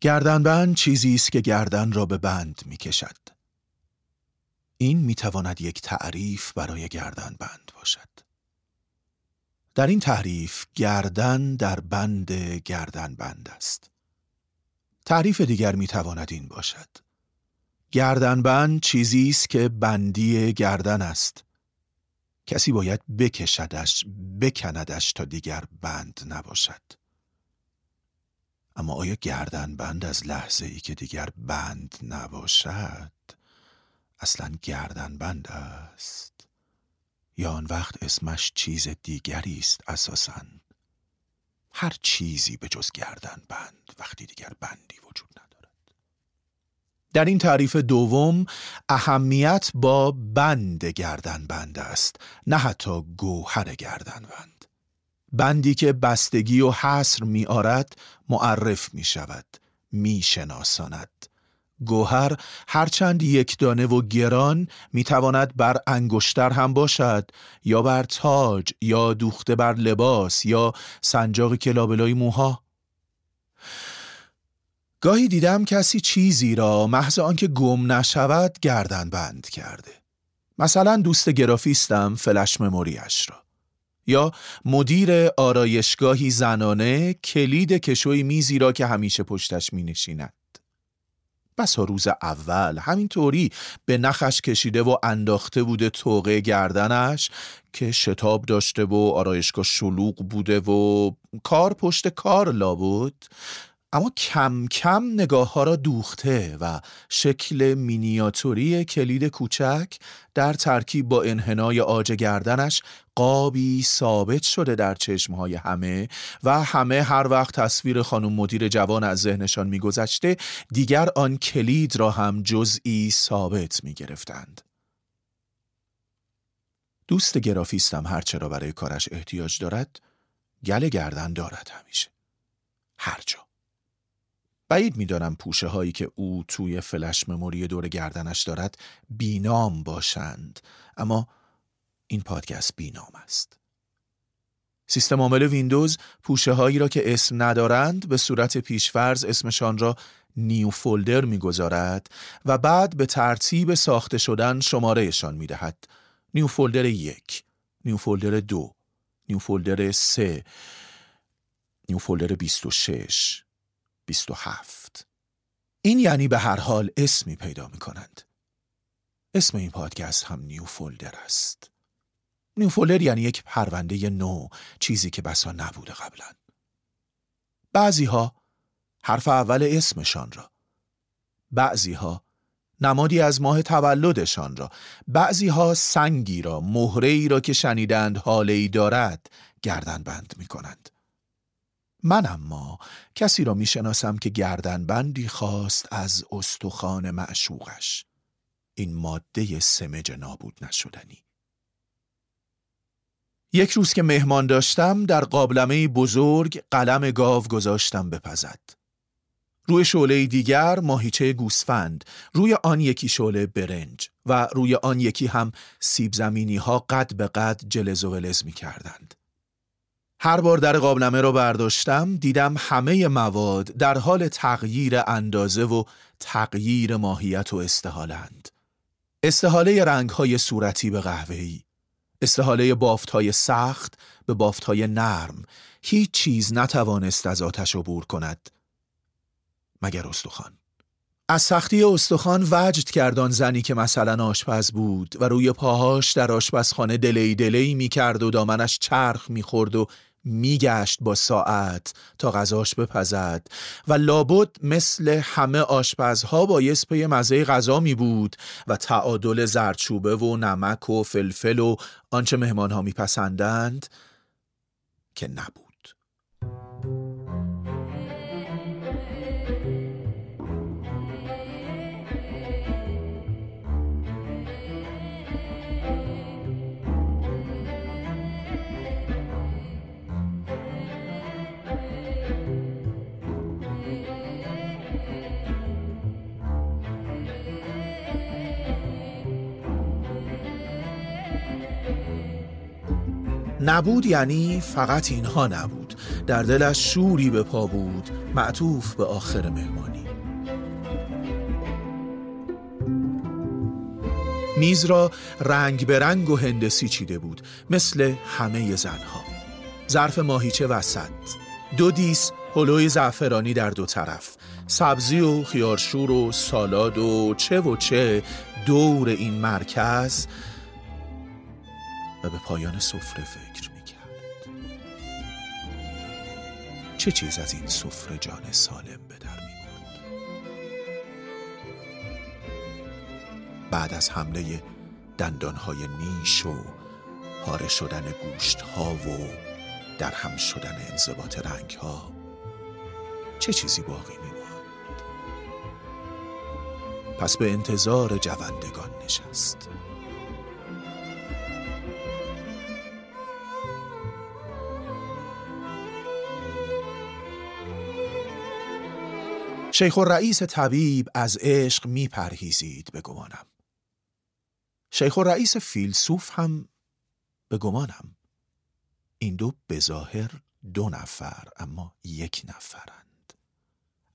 گردنبند چیزی است که گردن را به بند می کشد. این می تواند یک تعریف برای گردنبند باشد. در این تعریف گردن در بند گردنبند است. تعریف دیگر می تواند این باشد. گردنبند چیزی است که بندی گردن است. کسی باید بکشدش، بکندش تا دیگر بند نباشد. اما آیا گردن بند از لحظه ای که دیگر بند نباشد؟ اصلا گردن بند است. یا آن وقت اسمش چیز دیگری است اساسا. هر چیزی به جز گردن بند وقتی دیگر بندی وجود ندارد. در این تعریف دوم اهمیت با بند گردن بند است نه حتی گوهر گردن بند. بندی که بستگی و حصر می آرد معرف می شود می شناساند گوهر هرچند یک دانه و گران می تواند بر انگشتر هم باشد یا بر تاج یا دوخته بر لباس یا سنجاق کلابلای موها. گاهی دیدم کسی چیزی را محض آنکه گم نشود گردن بند کرده. مثلا دوست گرافیستم فلش مموریش را. یا مدیر آرایشگاهی زنانه کلید کشوی میزی را که همیشه پشتش می نشیند. بسا روز اول همینطوری به نخش کشیده و انداخته بوده توقه گردنش که شتاب داشته و آرایشگاه شلوغ بوده و کار پشت کار لابود اما کم کم نگاه ها را دوخته و شکل مینیاتوری کلید کوچک در ترکیب با انحنای آج گردنش قابی ثابت شده در چشمهای همه و همه هر وقت تصویر خانم مدیر جوان از ذهنشان میگذشته دیگر آن کلید را هم جزئی ثابت می گرفتند. دوست گرافیستم هرچرا برای کارش احتیاج دارد گل گردن دارد همیشه هرچند بعید می‌دانم پوشه هایی که او توی فلش مموری دور گردنش دارد بینام باشند اما این پادکست بینام است سیستم عامل ویندوز پوشه هایی را که اسم ندارند به صورت پیش‌فرض اسمشان را New Folder می‌گذارد و بعد به ترتیب ساخته شدن شمارهشان می‌دهد New Folder یک New Folder دو نیو فولدر سه نیو فولدر 26 27 این یعنی به هر حال اسمی پیدا می کنند. اسم این پادکست هم نیو فولدر است. نیو فولدر یعنی یک پرونده نو چیزی که بسا نبوده قبلا. بعضی ها حرف اول اسمشان را بعضی ها نمادی از ماه تولدشان را بعضی ها سنگی را مهره ای را که شنیدند حاله ای دارد گردن بند می کنند. من اما کسی را می‌شناسم که گردن بندی خواست از استخوان معشوقش این ماده سمج نابود نشدنی یک روز که مهمان داشتم در قابلمه بزرگ قلم گاو گذاشتم بپزد. روی شعله دیگر ماهیچه گوسفند روی آن یکی شعله برنج و روی آن یکی هم سیب زمینی ها قد به قد جلز و ولز می کردند هر بار در قابلمه را برداشتم دیدم همه مواد در حال تغییر اندازه و تغییر ماهیت و استحالند. استحاله رنگهای صورتی به قهوه‌ای، استحاله بافتهای سخت به بافتهای نرم، هیچ چیز نتوانست از آتش عبور کند. مگر استخوان. از سختی استخوان وجد کردان زنی که مثلا آشپز بود و روی پاهاش در آشپزخانه دلی دلی می کرد و دامنش چرخ می خورد و میگشت با ساعت تا غذاش بپزد. و لابد مثل همه آشپزها بایست پی مزه غذا می بود و تعادل زرچوبه و نمک و فلفل و آنچه مهمانها میپسندند که نبود. نبود یعنی فقط اینها نبود. در دلش شوری به پا بود معطوف به آخر مهمانی. میز را رنگ به رنگ و هندسی چیده بود مثل همه زنها. ظرف ماهیچه وسط. دو دیس هلوی زعفرانی در دو طرف. سبزی و خیارشور و سالاد و چه و چه دور این مرکز. و به پایان سفره فکر می‌کرد. چه چیز از این سفره جان سالم به در می‌برد؟ بعد از حمله دندانهای نیش و پاره شدن گوشت ها و در هم شدن انضباط رنگ ها چه چیزی باقی میماند؟ پس به انتظار جوندگان نشست. شیخ و رئیس طبیب از عشق می پرهیزید به گمانم. شیخ و رئیس فیلسوف هم به گمانم. این دو بظاهر دو نفر اما یک نفرند.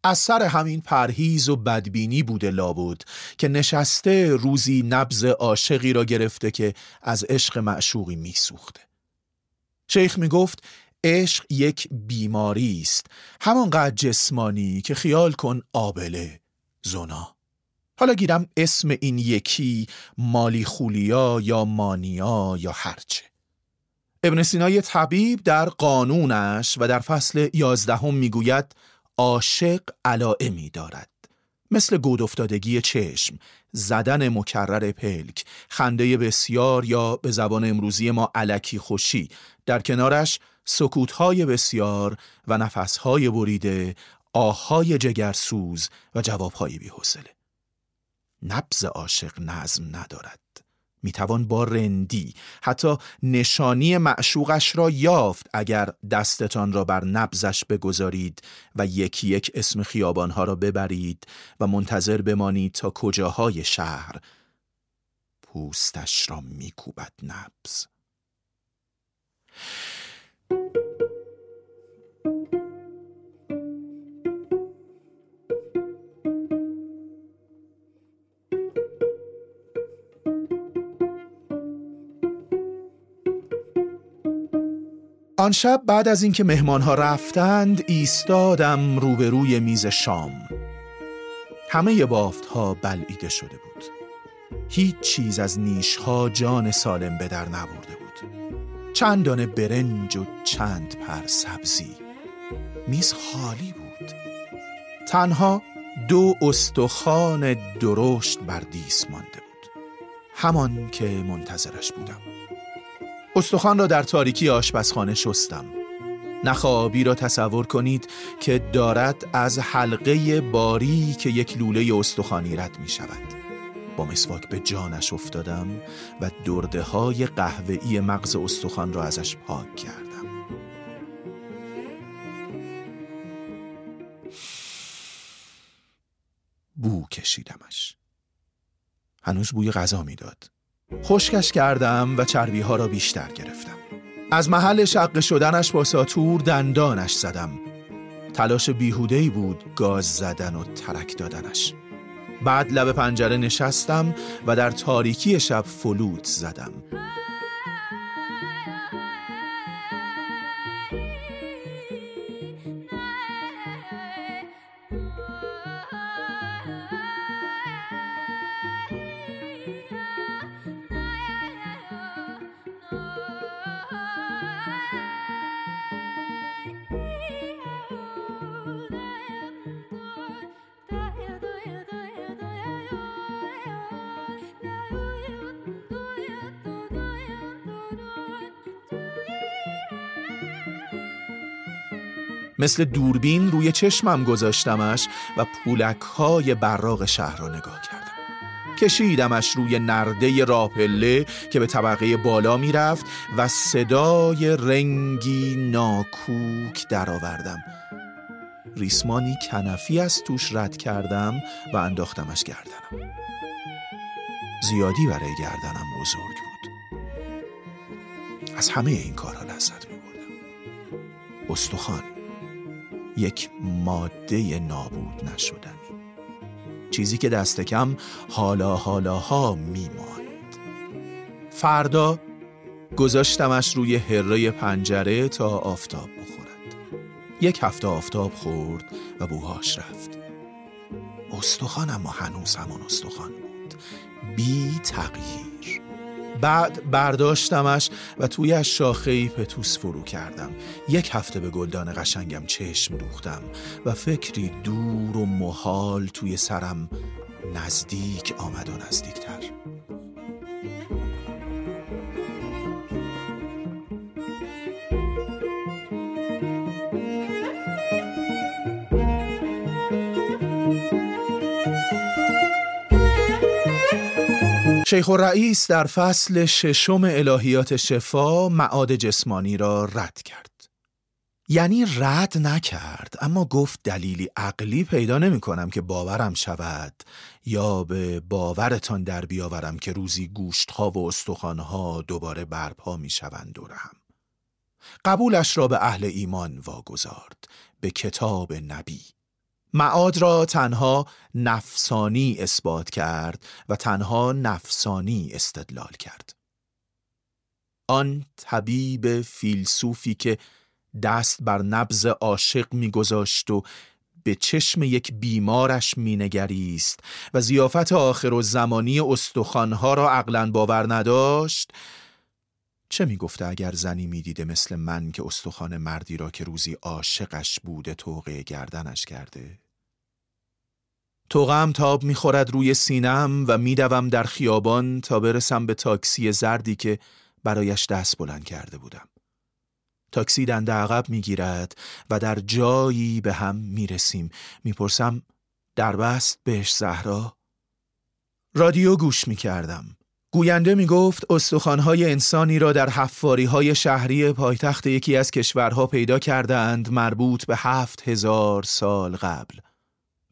از سر همین پرهیز و بدبینی بوده لابد که نشسته روزی نبز عاشقی را گرفته که از عشق معشوقی میسوخته. شیخ می گفت عشق یک بیماری است. همانقدر جسمانی که خیال کن آبله زنا. حالا گیرم اسم این یکی مالی خولیا یا مانیا یا هرچه. ابن سینای طبیب در قانونش و در فصل یازدهم می‌گوید عاشق علائمی دارد. مثل گود افتادگی چشم زدن مکرر پلک خنده بسیار یا به زبان امروزی ما علکی خوشی در کنارش سکوتهای بسیار و نفسهای بریده آهای جگرسوز و جوابهای بیحسله نبز عاشق نظم ندارد. می‌توان با رندی حتی نشانی معشوقش را یافت اگر دستتان را بر نبزش بگذارید و یکی یک اسم خیابانها را ببرید و منتظر بمانید تا کجاهای شهر. پوستش را میکوبد نبز آن شب بعد از اینکه مهمانها رفتند ایستادم روبروی میز شام. همه بافت ها بلعیده شده بود. هیچ چیز از نیشها جان سالم به در نبرده بود. چند دانه برنج و چند پر سبزی. میز خالی بود. تنها دو استخوان درشت بر دیس مانده بود. همان که منتظرش بودم. استخوان را در تاریکی آشپزخانه شستم. نخوابی را تصور کنید که دارد از حلقه باری که یک لوله استخوانی رد می شود. با مسواک به جانش افتادم و درده های قهوه‌ای مغز استخوان را ازش پاک کردم. بو کشیدمش. هنوز بوی غذا می‌داد. خشکش کردم و چربی ها را بیشتر گرفتم. از محل شق شدنش با ساتور دندانش زدم. تلاش بیهودهی بود گاز زدن و ترک دادنش. بعد لب پنجره نشستم و در تاریکی شب فلوت زدم. مثل دوربین روی چشمم گذاشتمش و پولک های براغ شهر را نگاه کردم. کشیدمش روی نرده راپله که به طبقه بالا می‌رفت و صدای رنگی ناکوک درآوردم. ریسمانی کنفی از توش رد کردم و انداختمش گردنم. زیادی برای گردنم بزرگ بود. از همه این کارها لذت می بردم استخوان. یک ماده نابود نشدنی. چیزی که دست کم حالا حالاها میماند. فردا گذاشتمش روی هره پنجره تا آفتاب بخورد. یک هفته آفتاب خورد و بوهاش رفت. استخوان اما هنوز همون استخوان بود. بی تغییر. بعد برداشتمش و توی شاخه پتوس فرو کردم. یک هفته به گلدان قشنگم چشم دوختم و فکری دور و محال توی سرم نزدیک آمد و نزدیکتر. شیخ رئیس در فصل ششم الهیات شفا معاد جسمانی را رد کرد. یعنی رد نکرد اما گفت دلیلی عقلی پیدا نمی کنم که باورم شود یا به باورتان در بیاورم که روزی گوشتها و استخوانها دوباره برپا می شوند دورم. قبولش را به اهل ایمان واگذارد به کتاب نبی معاد را تنها نفسانی اثبات کرد و تنها نفسانی استدلال کرد. آن طبیب فیلسوفی که دست بر نبز عاشق میگذاشت و به چشم یک بیمارش مینگریست و زیافت آخر و زمانی استخوانها را عقلا باور نداشت چه می‌گفته اگر زنی می‌دیده مثل من که استخوان مردی را که روزی عاشقش بوده توقع گردنش کرده توغم تاب می‌خورد روی سینم و میدوم در خیابان تا برسم به تاکسی زردی که برایش دست بلند کرده بودم. تاکسی دنده عقب می‌گیرد و در جایی به هم می‌رسیم. می‌پرسم در بست بهش زهرا؟ رادیو گوش می‌کردم. گوینده می گفت استخوانهای انسانی را در حفاری های شهری پایتخت یکی از کشورها پیدا کردند مربوط به هفت هزار سال قبل.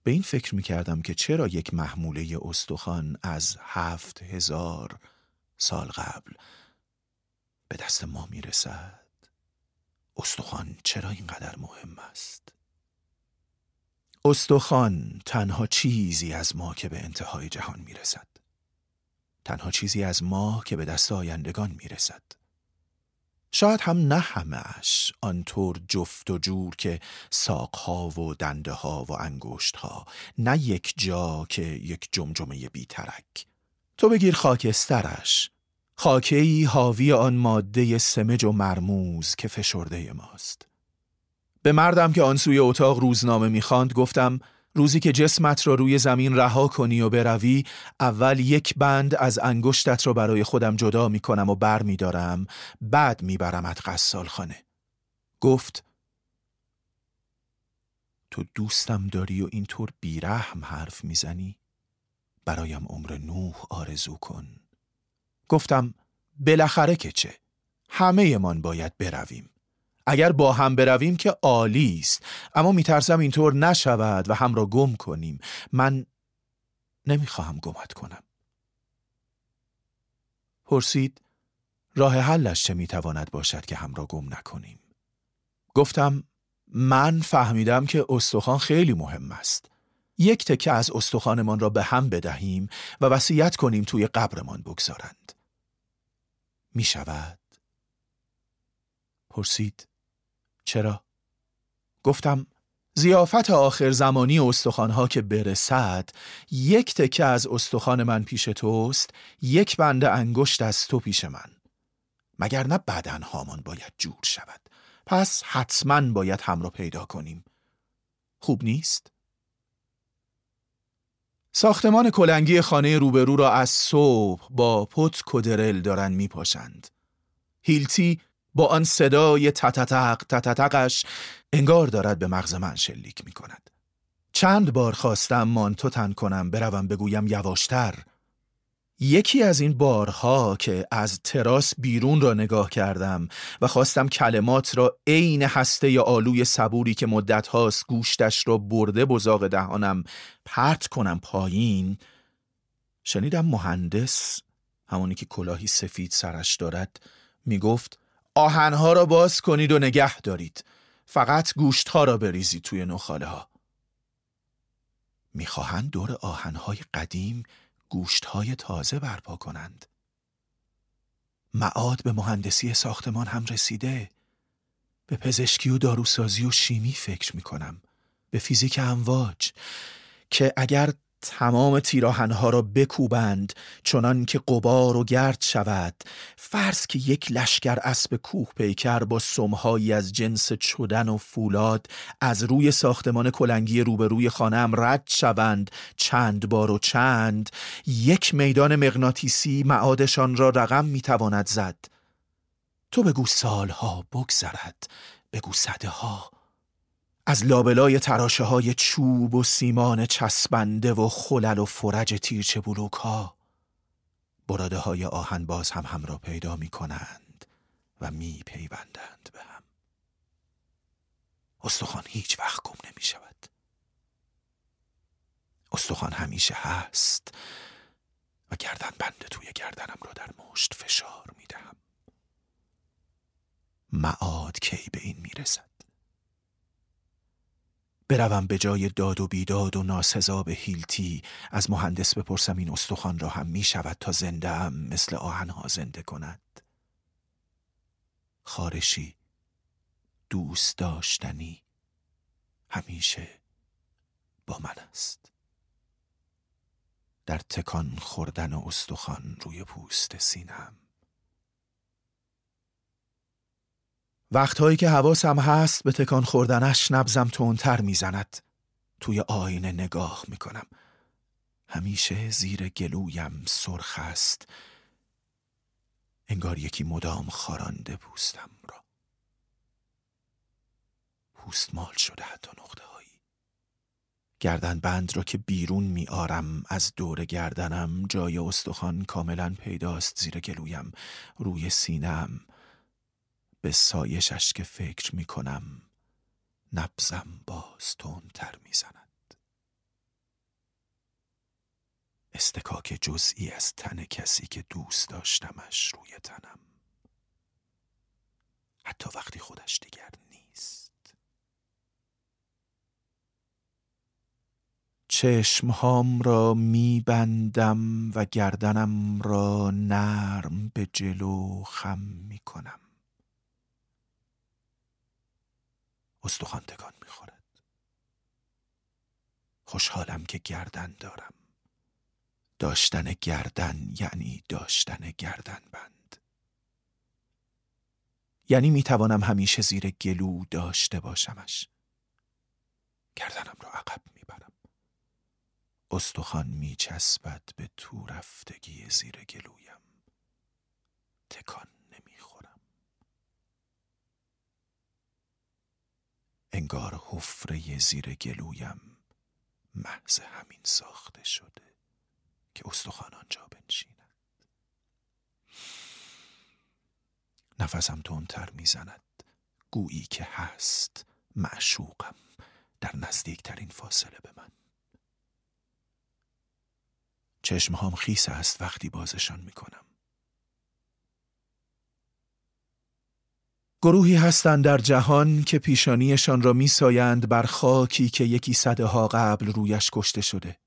به این فکر می کردم که چرا یک محموله استخوان از هفت هزار سال قبل به دست ما می رسد. استخوان چرا اینقدر مهم است؟ استخوان تنها چیزی از ما که به انتهای جهان می رسد. تنها چیزی از ما که به دست آیندگان می رسد. شاید هم نه همش آنطور جفت و جور که ساقها و دنده ها و انگشت ها نه یک جا که یک جمجمه بیترک. تو بگیر خاکسترش. خاکهی حاوی آن ماده سمج و مرموز که فشرده ماست. به مردم که آن سوی اتاق روزنامه می‌خواند گفتم روزی که جسمت را روی زمین رها کنی و بروی اول یک بند از انگشتت را برای خودم جدا می کنم و بر می دارم بعد می برمت قصال خانه گفت تو دوستم داری و اینطور بیرحم حرف می‌زنی؟ برایم عمر نوح آرزو کن. گفتم بالاخره که چه؟ همه من باید برویم. اگر با هم برویم که عالی است. اما میترسم اینطور نشود و هم را گم کنیم. من نمی‌خواهم گمت کنم. پرسید راه حلش چه می‌تواند باشد که هم را گم نکنیم؟ گفتم من فهمیدم که استخوان خیلی مهم است. یک تکه از استخوانمان را به هم بدهیم و وصیت کنیم توی قبرمان بگذارند. می شود؟ پرسید. چرا؟ گفتم زیافت آخر زمانی استخوانها که برسد یک تکه از استخوان من پیش توست یک بنده انگشت از تو پیش من مگر نه بدنهامان باید جور شود پس حتما باید هم را پیدا کنیم خوب نیست؟ ساختمان کلنگی خانه روبرو را از صبح با پت کدرل دارن میپاشند. هیلتی با آن صدای تتتق تتتقش انگار دارد به مغز من شلیک می کند. چند بار خواستم مانتو تن کنم بروم بگویم یواشتر یکی از این بارها که از تراس بیرون را نگاه کردم و خواستم کلمات را عین هسته آلوی صبوری که مدت هاست گوشتش را برده بزاق دهانم پرت کنم پایین شنیدم مهندس همونی که کلاهی سفید سرش دارد می گفت آهنها را باز کنید و نگه دارید. فقط گوشت ها را بریزی توی نخاله ها می‌خواهند دور آهنهای قدیم گوشت های تازه برپا کنند. معاد به مهندسی ساختمان هم رسیده. به پزشکی و داروسازی و شیمی فکر می‌کنم. به فیزیک امواج. که اگر تمام تیراهنها را بکوبند چنان که قبار و گرد شود. فرض که یک لشکر اسب کوه پیکر با سمهایی از جنس چدن و فولاد از روی ساختمان کلنگی روبروی خانم رد شوند چند بار و چند. یک میدان مغناطیسی معادشان را رقم می‌تواند زد. تو بگو سالها بگذرد بگو صده ها از لابلای تراشه های چوب و سیمان چسبنده و خلل و فرج تیرچه بلوک ها براده های آهن باز هم هم را پیدا می کنند و می پیوندند به هم. استخوان هیچ وقت گم نمی شود استخوان همیشه هست و گردن بنده توی گردنم را در مشت فشار می دهم معاد کی به این می رسد بروم به جای داد و بیداد و ناسزا به هیلتی. از مهندس بپرسم این استخوان را هم می شود تا زنده هم مثل آهنها زنده کند. خارشی دوست داشتنی. همیشه با من است. در تکان خوردن استخوان روی پوست سینم وقتهایی که حواسم هست به تکان خوردنش نبزم تونتر می‌زند. توی آینه نگاه می‌کنم. همیشه زیر گلویم سرخ است. انگار یکی مدام خارانده پوستم را. پوست مال شده حتی نقطه هایی گردن بند را که بیرون می آرم از دور گردنم جای استخوان کاملا پیداست زیر گلویم. روی سینم به سایشش که فکر می کنم نبزم باز تر می زند. استکاک جزئی از تن کسی که دوست داشتمش روی تنم. حتی وقتی خودش دیگر نیست. چشمهام را میبندم و گردنم را نرم به جلو خم می کنم استخوان تکان می‌خورد. خوشحالم که گردن دارم. داشتن گردن یعنی داشتن گردن بند. یعنی می‌توانم همیشه زیر گلو داشته باشمش. گردنم را عقب می‌برم. استخوان میچسبد به تو رفتگی زیر گلویم. تکان انگار حفره زیر گلویم. محض همین ساخته شده که استخوان آنجا بنشیند. نفسم تندتر می‌زند. گویی که هست معشوقم در نزدیکترین فاصله به من. چشمهام خیس است وقتی بازشان می‌کنم. گروهی هستند در جهان که پیشانیشان را میسایند بر خاکی که یکی صده ها قبل رویش کشته شده.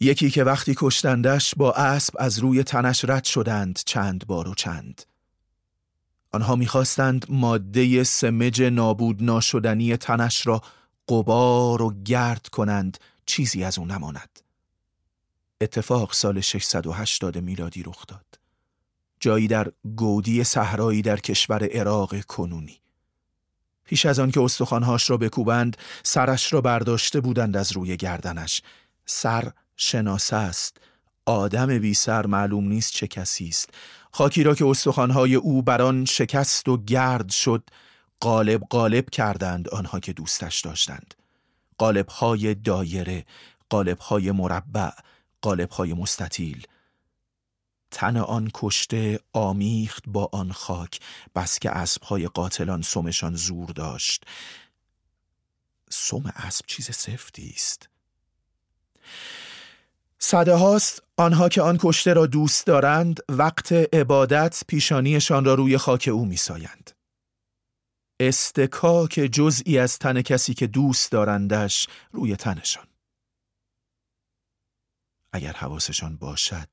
یکی که وقتی کشتندش با اسب از روی تنش رد شدند چند بار و چند. آنها می‌خواستند ماده سمج نابود ناشدنی تنش را قبار و گرد کنند چیزی از او نماند. اتفاق سال 680 میلادی رخ داد. جایی در گودی صحرایی در کشور عراق کنونی. پیش از آن که استخوانهاش را بکوبند سرش را برداشته بودند از روی گردنش. سر شناسه است. آدم بی سر معلوم نیست چه کسی است. خاکی را که استخوانهای او بران شکست و گرد شد قالب قالب کردند آنها که دوستش داشتند. قالبهای دایره قالبهای مربع قالبهای مستطیل. تن آن کشته آمیخت با آن خاک بس که اسبهای قاتلان سمشان زور داشت. سم اسب چیز سفتی است. صده هاست آنها که آن کشته را دوست دارند وقت عبادت پیشانیشان را روی خاک او میسایند. استکاک جزئی از تن کسی که دوست دارندش روی تنشان. اگر حواسشان باشد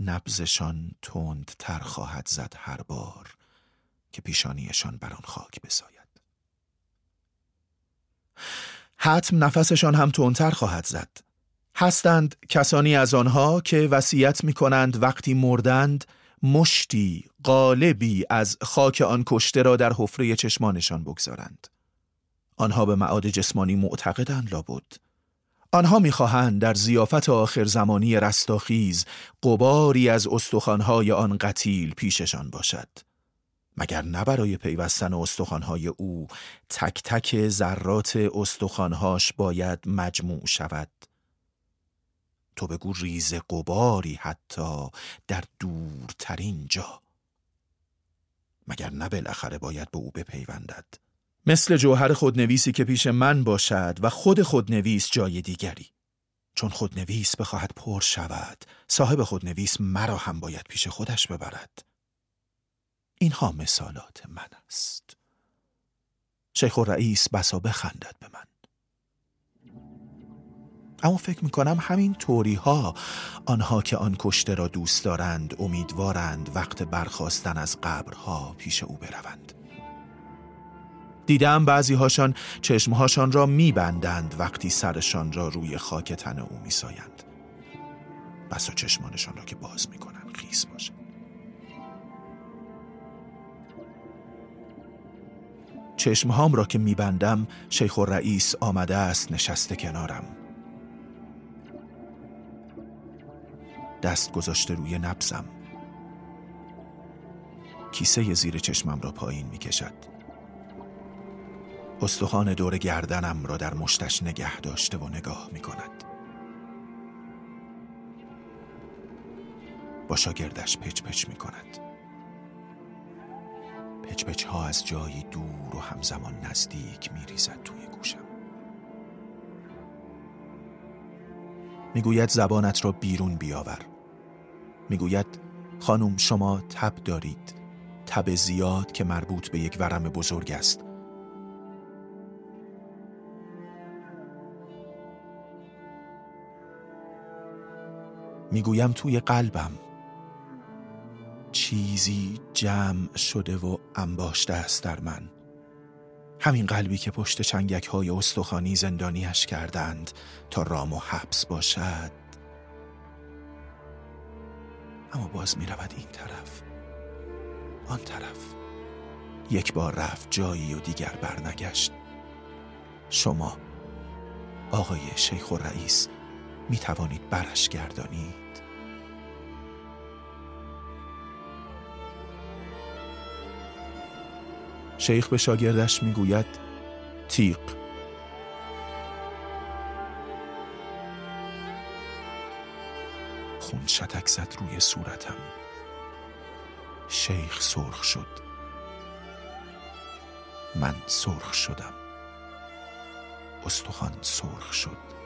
نبزشان تند تر خواهد زد هر بار که پیشانیشان بر آن خاک بساید. حتم نفسشان هم تندتر خواهد زد. هستند کسانی از آنها که وصیت می کنند وقتی مردند مشتی قالبی از خاک آن کشته را در حفره چشمانشان بگذارند. آنها به معاد جسمانی معتقدند لابد آنها می‌خواهند در زیافت آخر زمانی رستاخیز قباری از استخوانهای آن قتیل پیششان باشد. مگر نه برای پیوستن استخوانهای او تک تک ذرات استخوانهاش باید مجموع شود؟ تو بگو ریز قباری حتی در دورترین جا. مگر نه بالاخره باید به او بپیوندد؟ مثل جوهر خودنویسی که پیش من باشد و خود خودنویس جای دیگری. چون خودنویس بخواهد پر شود صاحب خودنویس مرا هم باید پیش خودش ببرد. اینها مثالات من است. شیخ و رئیس بسا بخندد به من. اما فکر می‌کنم همین طوری ها آنها که آن کشته را دوست دارند امیدوارند وقت برخواستن از قبرها پیش او بروند. دیدم بعضی هاشان چشمهاشان را میبندند وقتی سرشان را روی خاک تن او میسایند. بسا چشمانشان را که باز می‌کنند خیس باشه. چشمهام را که میبندم شیخ و رئیس آمده است نشسته کنارم. دست گذاشته روی نبزم کیسه زیر چشمم را پایین می کشد استخوان دور گردنم را در مشتش نگه داشته و نگاه می کند. با شاگردش پچ پچ می کند. پچ پچ ها از جایی دور و همزمان نزدیک می ریزد توی گوشم. می‌گوید زبانت را بیرون بیاور. می‌گوید خانم شما تب دارید. تب زیاد که مربوط به یک ورم بزرگ است. می‌گویم توی قلبم. چیزی جمع شده و انباشته است در من. همین قلبی که پشت چنگک های استخوانی زندانیش کردند تا رام و حبس باشد. اما باز می رود این طرف آن طرف. یک بار رفت جایی و دیگر برنگشت. شما آقای شیخ و رئیس می توانید برش گردانید. شیخ به شاگردش می‌گوید تیق خون شتک زد روی صورتم. شیخ سرخ شد. من سرخ شدم. استخوان سرخ شد.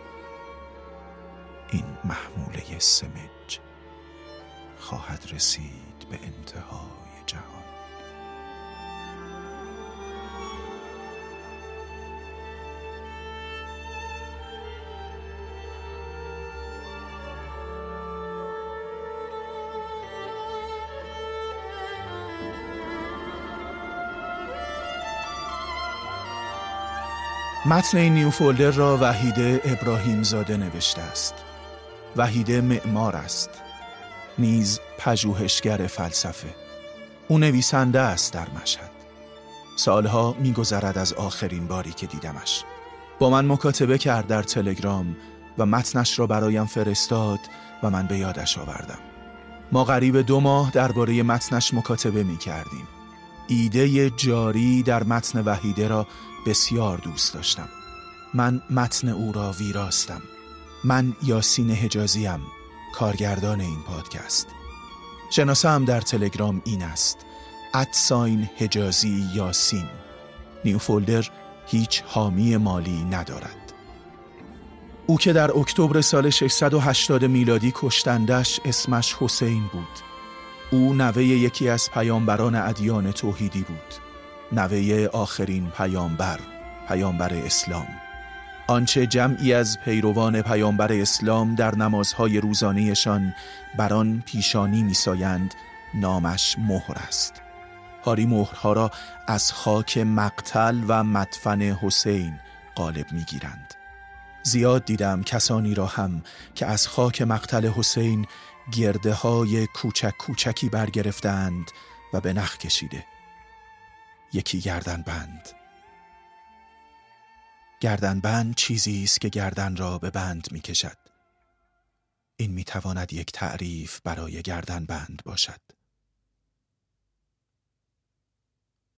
این محموله سمج خواهد رسید به انتهای جهان. متن این نیو فولدر را وحیده ابراهیم زاده نوشته است. وحیده معمار است. نیز پژوهشگر فلسفه. او نویسنده است در مشهد. سالها میگذرد از آخرین باری که دیدمش. با من مکاتبه کرد در تلگرام و متنش را برایم فرستاد و من به یادش آوردم. ما قریب دو ماه درباره متنش مکاتبه می کردیم ایده جاری در متن وحیده را بسیار دوست داشتم. من متن او را ویراستم. من یاسین حجازیم کارگردان این پادکست. شناسه در تلگرام این است ادساین حجازی یاسین. نیو فولدر هیچ حامی مالی ندارد. او که در اکتبر سال 680 میلادی کشتندش اسمش حسین بود. او نوه یکی از پیامبران ادیان توحیدی بود. نوه آخرین پیامبر پیامبر اسلام. آنچه جمعی از پیروان پیامبر اسلام در نمازهای روزانهشان بر آن پیشانی میسایند نامش مهر است. هاری مهرها را از خاک مقتل و مدفن حسین غالب می‌گیرند. زیاد دیدم کسانی را هم که از خاک مقتل حسین گرده های کوچک کوچکی برگرفتند و به نخ کشیده. یکی گردن بند گردن بند چیزی است که گردن را به بند می کشد این می تواند یک تعریف برای گردن بند باشد.